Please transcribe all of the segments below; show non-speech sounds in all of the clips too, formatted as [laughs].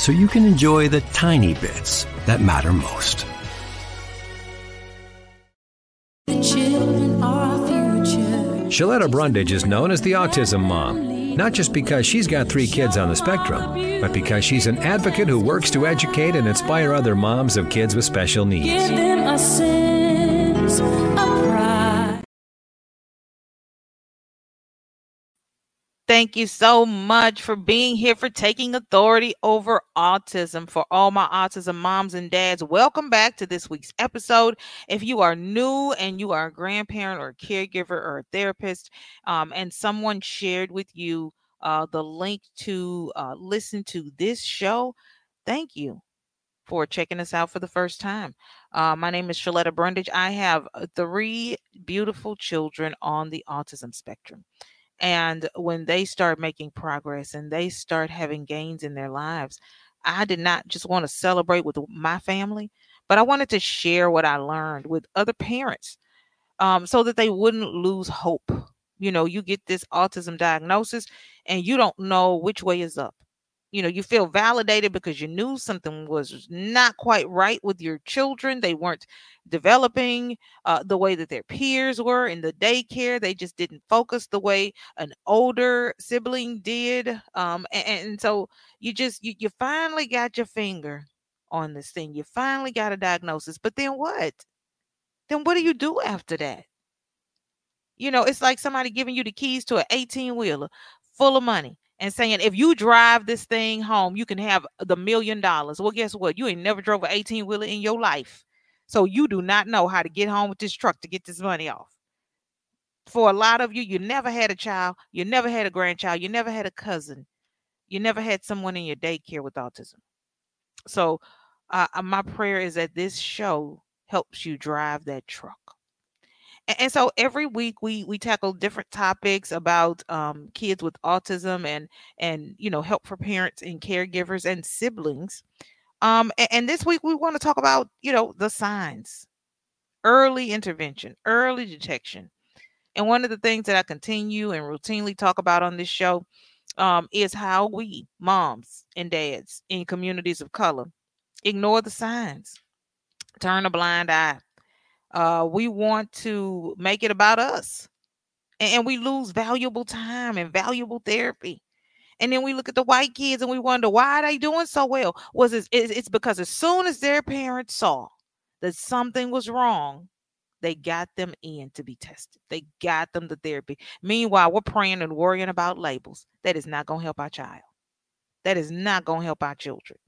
so you can enjoy the tiny bits that matter most. Sheletta Brundidge is known as the Autism Mom, not just because she's got three kids on the spectrum, but because she's an advocate who works to educate and inspire other moms of kids with special needs. Thank you so much for being here, for taking authority over autism. For all my autism moms and dads, welcome back to this week's episode. If you are new and you are a grandparent or a caregiver or a therapist, um, and someone shared with you uh, the link to uh, listen to this show, thank you for checking us out for the first time. Uh, my name is Sheletta Brundidge. I have uh, three beautiful children on the autism spectrum. And when they start making progress and they start having gains in their lives, I did not just want to celebrate with my family, but I wanted to share what I learned with other parents um, so that they wouldn't lose hope. You know, you get this autism diagnosis and you don't know which way is up you know you feel validated because you knew something was not quite right with your children they weren't developing uh, the way that their peers were in the daycare they just didn't focus the way an older sibling did um, and, and, so you just you, you finally got your finger on this thing you finally got a diagnosis but then what? Then what do you do after that? You know it's like somebody giving you the keys to an 18 wheeler full of money and saying if you drive this thing home, you can have the million dollars. Well, guess what? You ain't never drove an 18 wheeler in your life. So you do not know how to get home with this truck to get this money off. For a lot of you, you never had a child, you never had a grandchild, you never had a cousin, you never had someone in your daycare with autism. So, uh, uh my prayer is that this show helps you drive that truck and so every week we we tackle different topics about um, kids with autism and and you know help for parents and caregivers and siblings. Um, and, and this week we want to talk about you know the signs early intervention early detection. And one of the things that i continue and routinely talk about on this show um, is how we moms and dads in communities of color ignore the signs turn a blind eye uh, we want to make it about us. And, and we lose valuable time and valuable therapy. And then we look at the white kids and we wonder why are they doing so well? Was it, it's because as soon as their parents saw that something was wrong, they got them in to be tested. They got them the therapy. Meanwhile, we're praying and worrying about labels. That is not going to help our child. That is not going to help our children.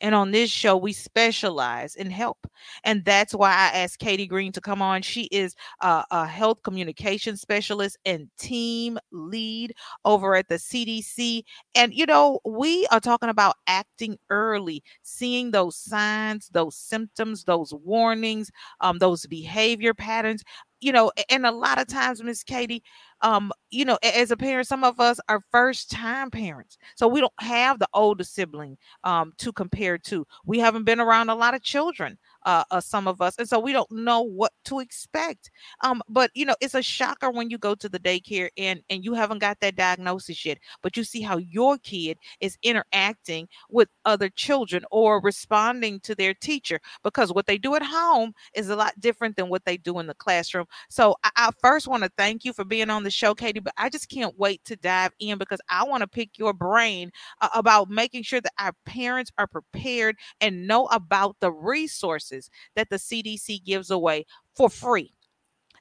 And on this show, we specialize in help. And that's why I asked Katie Green to come on. She is a, a health communication specialist and team lead over at the CDC. And, you know, we are talking about acting early, seeing those signs, those symptoms, those warnings, um, those behavior patterns you know, and a lot of times, Miss Katie, um, you know, as a parent, some of us are first time parents. So we don't have the older sibling um to compare to. We haven't been around a lot of children uh, uh, some of us, and so we don't know what to expect. Um, but you know, it's a shocker when you go to the daycare and and you haven't got that diagnosis yet, but you see how your kid is interacting with other children or responding to their teacher because what they do at home is a lot different than what they do in the classroom. So I, I first want to thank you for being on the show, Katie, but I just can't wait to dive in because I want to pick your brain uh, about making sure that our parents are prepared and know about the resources that the CDC gives away for free.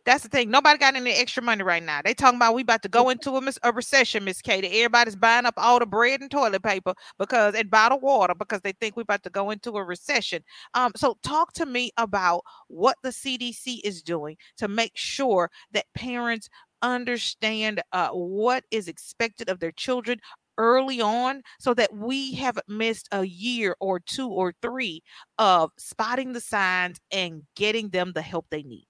That's the thing. Nobody got any extra money right now. They talking about we about to go [laughs] into a, a recession, Miss Katie. Everybody's buying up all the bread and toilet paper because and bottled water because they think we're about to go into a recession. Um, so talk to me about what the CDC is doing to make sure that parents understand uh, what is expected of their children early on so that we haven't missed a year or two or three of spotting the signs and getting them the help they need.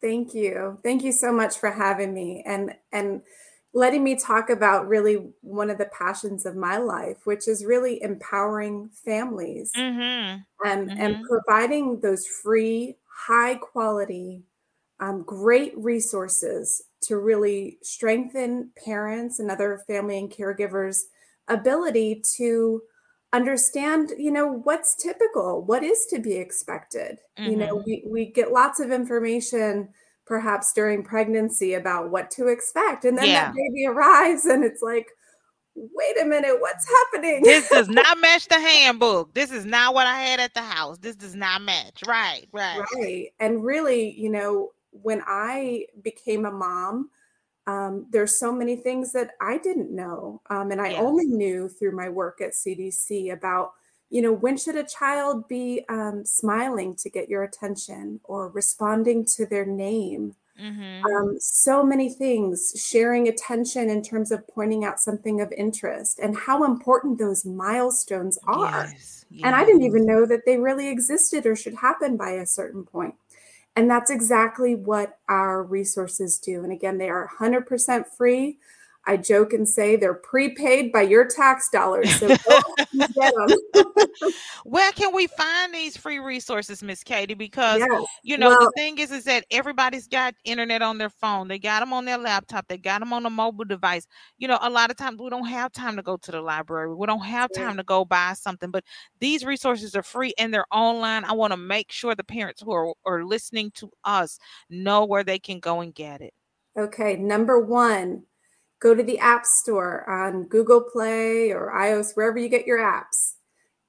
Thank you. Thank you so much for having me and and letting me talk about really one of the passions of my life, which is really empowering families mm-hmm. And, mm-hmm. and providing those free, high quality, um, great resources to really strengthen parents and other family and caregivers' ability to understand you know what's typical what is to be expected mm-hmm. you know mm-hmm. we, we get lots of information perhaps during pregnancy about what to expect and then yeah. that baby [laughs] arrives and it's like wait a minute what's happening this does [laughs] not match the handbook this is not what i had at the house this does not match right right right and really you know when I became a mom, um, there's so many things that I didn't know. Um, and I yes. only knew through my work at CDC about, you know, when should a child be um, smiling to get your attention or responding to their name? Mm-hmm. Um, so many things, sharing attention in terms of pointing out something of interest and how important those milestones are. Yes. Yes. And I didn't even know that they really existed or should happen by a certain point. And that's exactly what our resources do. And again, they are 100% free. I joke and say they're prepaid by your tax dollars. So [laughs] [laughs] Where can we find these free resources, Miss Katie? Because you know well, the thing is, is that everybody's got internet on their phone. They got them on their laptop. They got them on a mobile device. You know, a lot of times we don't have time to go to the library. We don't have time to go buy something. But these resources are free and they're online. I want to make sure the parents who are, are listening to us know where they can go and get it. Okay, number one go to the App Store on Google Play or iOS, wherever you get your apps,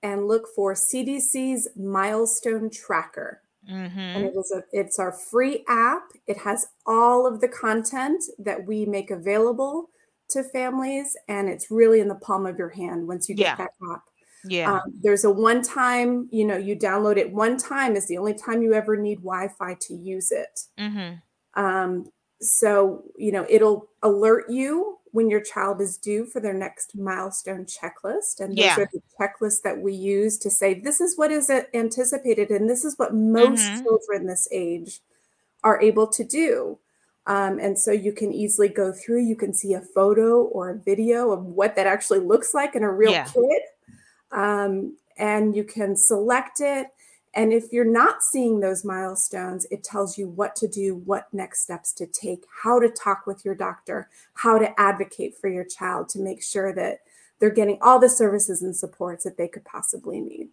and look for CDC's Milestone Tracker. Mm-hmm. And it is a, it's our free app. It has all of the content that we make available to families, and it's really in the palm of your hand once you get yeah. that app. Yeah. Um, there's a one time, you know, you download it one time is the only time you ever need Wi Fi to use it. Mm-hmm. Um, so, you know, it'll alert you when your child is due for their next milestone checklist. And those yeah. are the checklists that we use to say, this is what is anticipated, and this is what most mm-hmm. children this age are able to do. Um, and so you can easily go through, you can see a photo or a video of what that actually looks like in a real yeah. kid. Um, and you can select it and if you're not seeing those milestones, it tells you what to do, what next steps to take, how to talk with your doctor, how to advocate for your child to make sure that they're getting all the services and supports that they could possibly need.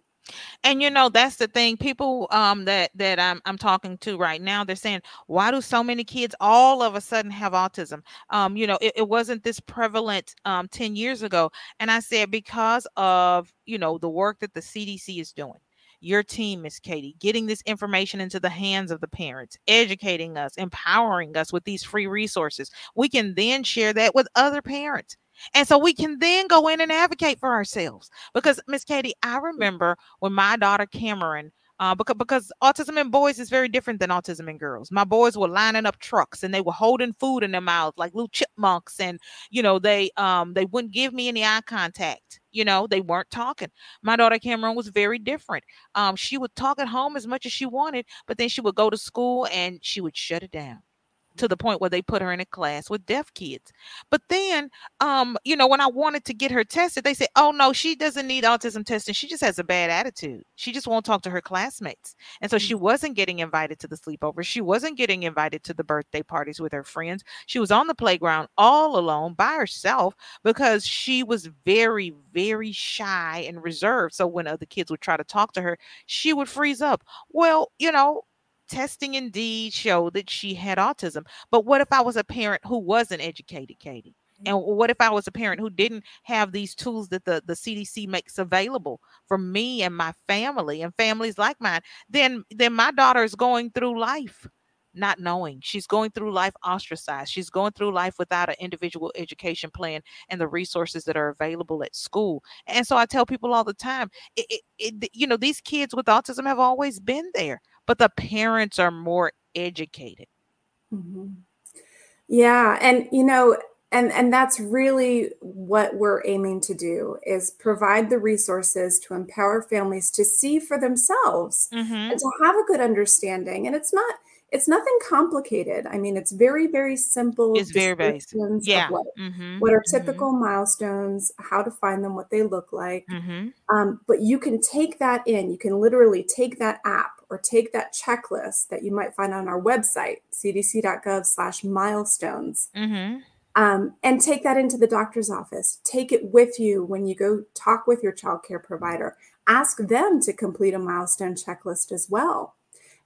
And you know that's the thing. People um that that I'm I'm talking to right now, they're saying, why do so many kids all of a sudden have autism? Um, you know, it, it wasn't this prevalent um 10 years ago. And I said because of you know the work that the CDC is doing your team, Miss Katie, getting this information into the hands of the parents, educating us, empowering us with these free resources. We can then share that with other parents. And so we can then go in and advocate for ourselves. Because, Miss Katie, I remember when my daughter Cameron uh, because because autism in boys is very different than autism in girls. My boys were lining up trucks and they were holding food in their mouths like little chipmunks, and you know they um they wouldn't give me any eye contact. You know they weren't talking. My daughter Cameron was very different. Um, she would talk at home as much as she wanted, but then she would go to school and she would shut it down to the point where they put her in a class with deaf kids. But then, um, you know, when I wanted to get her tested, they said, "Oh no, she doesn't need autism testing. She just has a bad attitude. She just won't talk to her classmates." And so she mm. wasn't getting invited to the sleepover. She wasn't getting invited to the birthday parties with her friends. She was on the playground all alone by herself because she was very, very shy and reserved. So when other kids would try to talk to her, she would freeze up. Well, you know, testing indeed showed that she had autism. But what if I was a parent who wasn't educated, Katie? And mm-hmm. what if I was a parent who didn't have these tools that the, the CDC makes available for me and my family and families like mine? Then then my daughter is going through life not knowing. She's going through life ostracized. She's going through life without an individual education plan and the resources that are available at school. And so I tell people all the time, it, it, it, you know, these kids with autism have always been there, but the parents are more educated. Mm-hmm. Yeah, and you know, and and that's really what we're aiming to do is provide the resources to empower families to see for themselves mm-hmm. and to have a good understanding and it's not it's nothing complicated i mean it's very very simple it's very basic yeah what, mm-hmm. what, are mm-hmm. typical mm-hmm. milestones how to find them what they look like mm-hmm. um, but you can take that in you can literally take that app or take that checklist that you might find on our website cdc.gov slash milestones mm-hmm um, and take that into the doctor's office. Take it with you when you go talk with your child care provider. Ask them to complete a milestone checklist as well.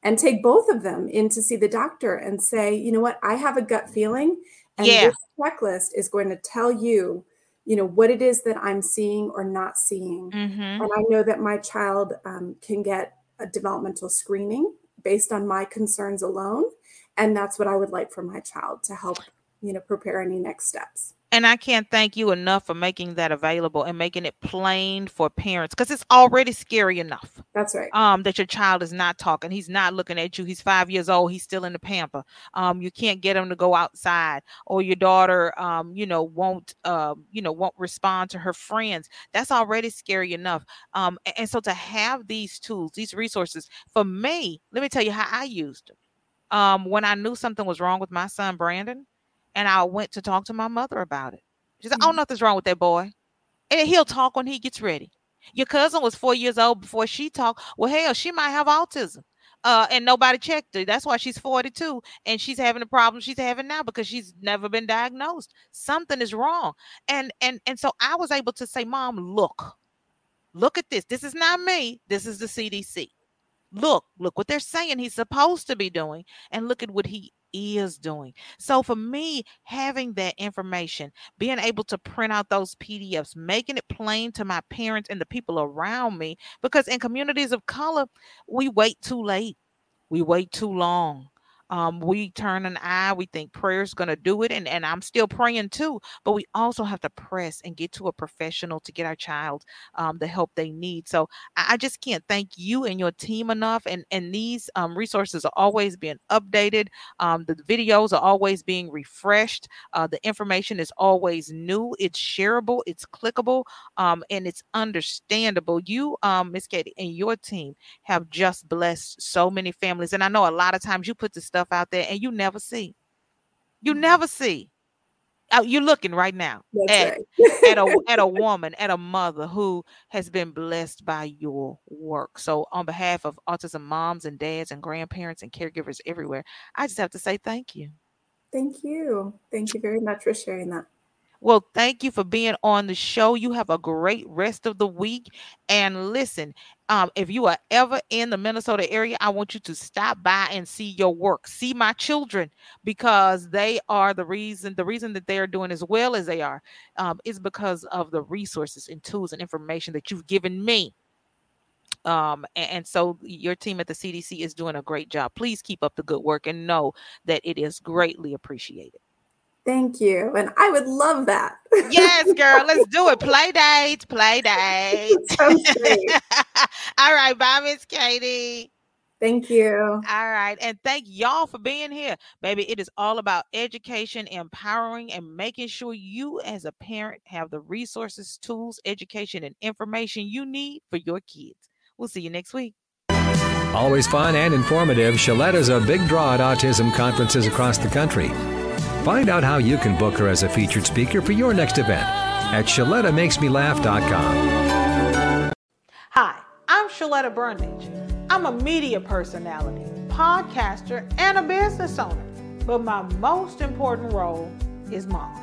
And take both of them in to see the doctor and say, you know what, I have a gut feeling. And yeah. this checklist is going to tell you, you know, what it is that I'm seeing or not seeing. Mm-hmm. And I know that my child um, can get a developmental screening based on my concerns alone. And that's what I would like for my child to help you know prepare any next steps and I can't thank you enough for making that available and making it plain for parents because it's already scary enough. That's right. Um, that your child is not talking. He's not looking at you. He's five years old. He's still in the pamper. Um, you can't get him to go outside, or your daughter, um, you know, won't, um, you know, won't respond to her friends. That's already scary enough. Um, and, and so to have these tools, these resources, for me, let me tell you how I used them. Um, when I knew something was wrong with my son Brandon and I went to talk to my mother about it. She said, oh, mm-hmm. "Oh, nothing's wrong with that boy, and he'll talk when he gets ready." Your cousin was four years old before she talked. Well, hell, she might have autism. Uh, and nobody checked her. That's why she's 42 and she's having the problem she's having now because she's never been diagnosed. Something is wrong. And and and so I was able to say, Mom, look, look at this. This is not me. This is the CDC. Look, look what they're saying he's supposed to be doing, and look at what he is doing. So for me, having that information, being able to print out those PDFs, making it plain to my parents and the people around me, because in communities of color, we wait too late. We wait too long um, we turn an eye we think prayer is going to do it and, and i'm still praying too but we also have to press and get to a professional to get our child um, the help they need. So I, I, just can't thank you and your team enough and and these um, resources are always being updated um, the videos are always being refreshed uh, the information is always new it's shareable it's clickable um, and it's understandable. You um, miss katie and your team have just blessed so many families and i know a lot of times you put this stuff out there and you never see. You mm-hmm. never see. Uh, you're looking right now at, right. at a at a [laughs] woman, at a mother who has been blessed by your work. So, on behalf of autism moms and dads and grandparents and caregivers everywhere, I just have to say thank you. Thank you. Thank you very much for sharing that. Well, thank you for being on the show. You have a great rest of the week. And listen, um, if you are ever in the Minnesota area, I want you to stop by and see your work. See my children because they are the reason. The reason that they are doing as well as they are um, is because of the resources and tools and information that you've given me. Um, and, and, so your team at the CDC is doing a great job. Please keep up the good work and know that it is greatly appreciated. Thank you. And I would love that. yes, [laughs] girl. Let's do it. Play date. play date. [laughs] All right. Bye, Miss Katie. Thank you. All right. And thank y'all for being here. Baby, it is all about education, empowering, and making sure you as a parent have the resources, tools, education, and information you need for your kids. We'll see you next week. Always fun and informative, Sheletta's a big draw at autism conferences across the country. Find out how you can book her as a featured speaker for your next event at ShelettaMakesMeLaugh.com. Hi, I'm Sheletta Brundidge. I'm a media personality, podcaster, and a business owner. But my most important role is mom.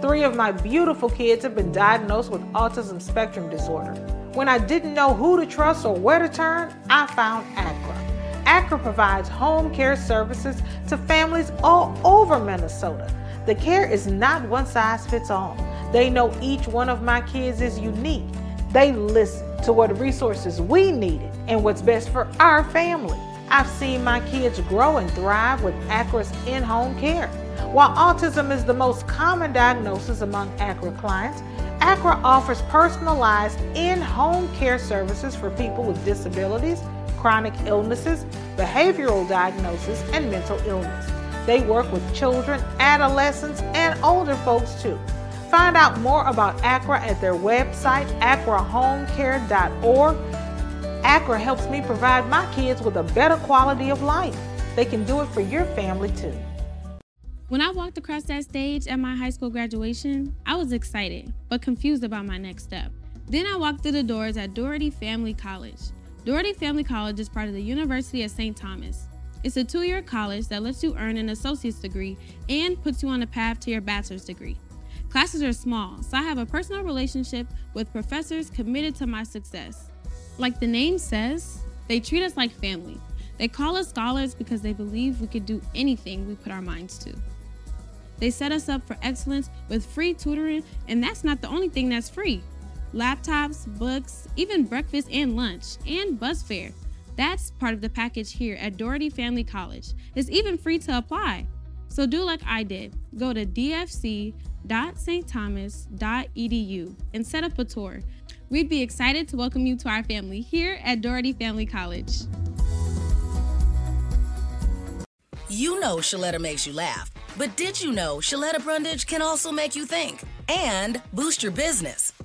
Three of my beautiful kids have been diagnosed with autism spectrum disorder. When I didn't know who to trust or where to turn, I found ACRA. ACRA provides home care services to families all over Minnesota. The care is not one size fits all. They know each one of my kids is unique. They listen to what resources we needed and what's best for our family. I've seen my kids grow and thrive with Acra's in home care. While autism is the most common diagnosis among Acra clients, Acra offers personalized in home care services for people with disabilities, chronic illnesses, behavioral diagnosis, and mental illness. They work with children, adolescents, and older folks too. Find out more about Acra at their website, acrahomecare.org. Acra helps me provide my kids with a better quality of life. They can do it for your family too. When I walked across that stage at my high school graduation, I was excited, but confused about my next step. Then I walked through the doors at Dougherty Family College. Dougherty Family College is part of the University of St. Thomas. It's a two year college that lets you earn an associate's degree and puts you on a path to your bachelor's degree. Classes are small, so I have a personal relationship with professors committed to my success. Like the name says, they treat us like family. They call us scholars because they believe we could do anything we put our minds to. They set us up for excellence with free tutoring, and that's not the only thing that's free. Laptops, books, even breakfast and lunch, and bus fare. That's part of the package here at Dougherty Family College. It's even free to apply. So do like I did. Go to dfc.stthomas.edu and set up a tour. We'd be excited to welcome you to our family here at Dougherty Family College. You know Sheletta makes you laugh. But did you know Sheletta Brundidge can also make you think and boost your business?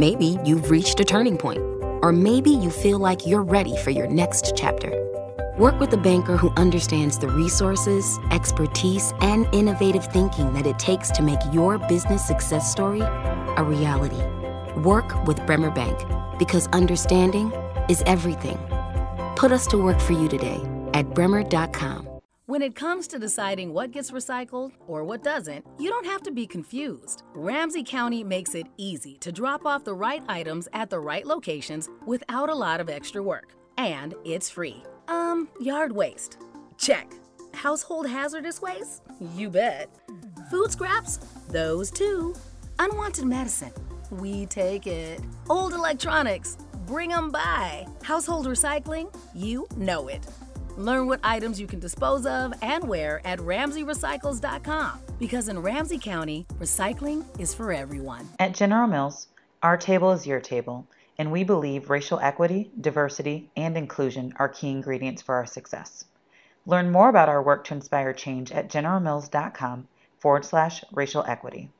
Maybe you've reached a turning point. Or maybe you feel like you're ready for your next chapter. Work with a banker who understands the resources, expertise, and innovative thinking that it takes to make your business success story a reality. Work with Bremer Bank because understanding is everything. Put us to work for you today at bremer.com. When it comes to deciding what gets recycled or what doesn't, you don't have to be confused. Ramsey County makes it easy to drop off the right items at the right locations without a lot of extra work. And it's free. Um, yard waste. Check. Household hazardous waste? You bet. Food scraps? Those too. Unwanted medicine? We take it. Old electronics? Bring them by. Household recycling? You know it. Learn what items you can dispose of and where at RamseyRecycles.com because in Ramsey County, recycling is for everyone. At General Mills, our table is your table, and we believe racial equity, diversity, and inclusion are key ingredients for our success. Learn more about our work to inspire change at generalmills.com forward slash racial equity.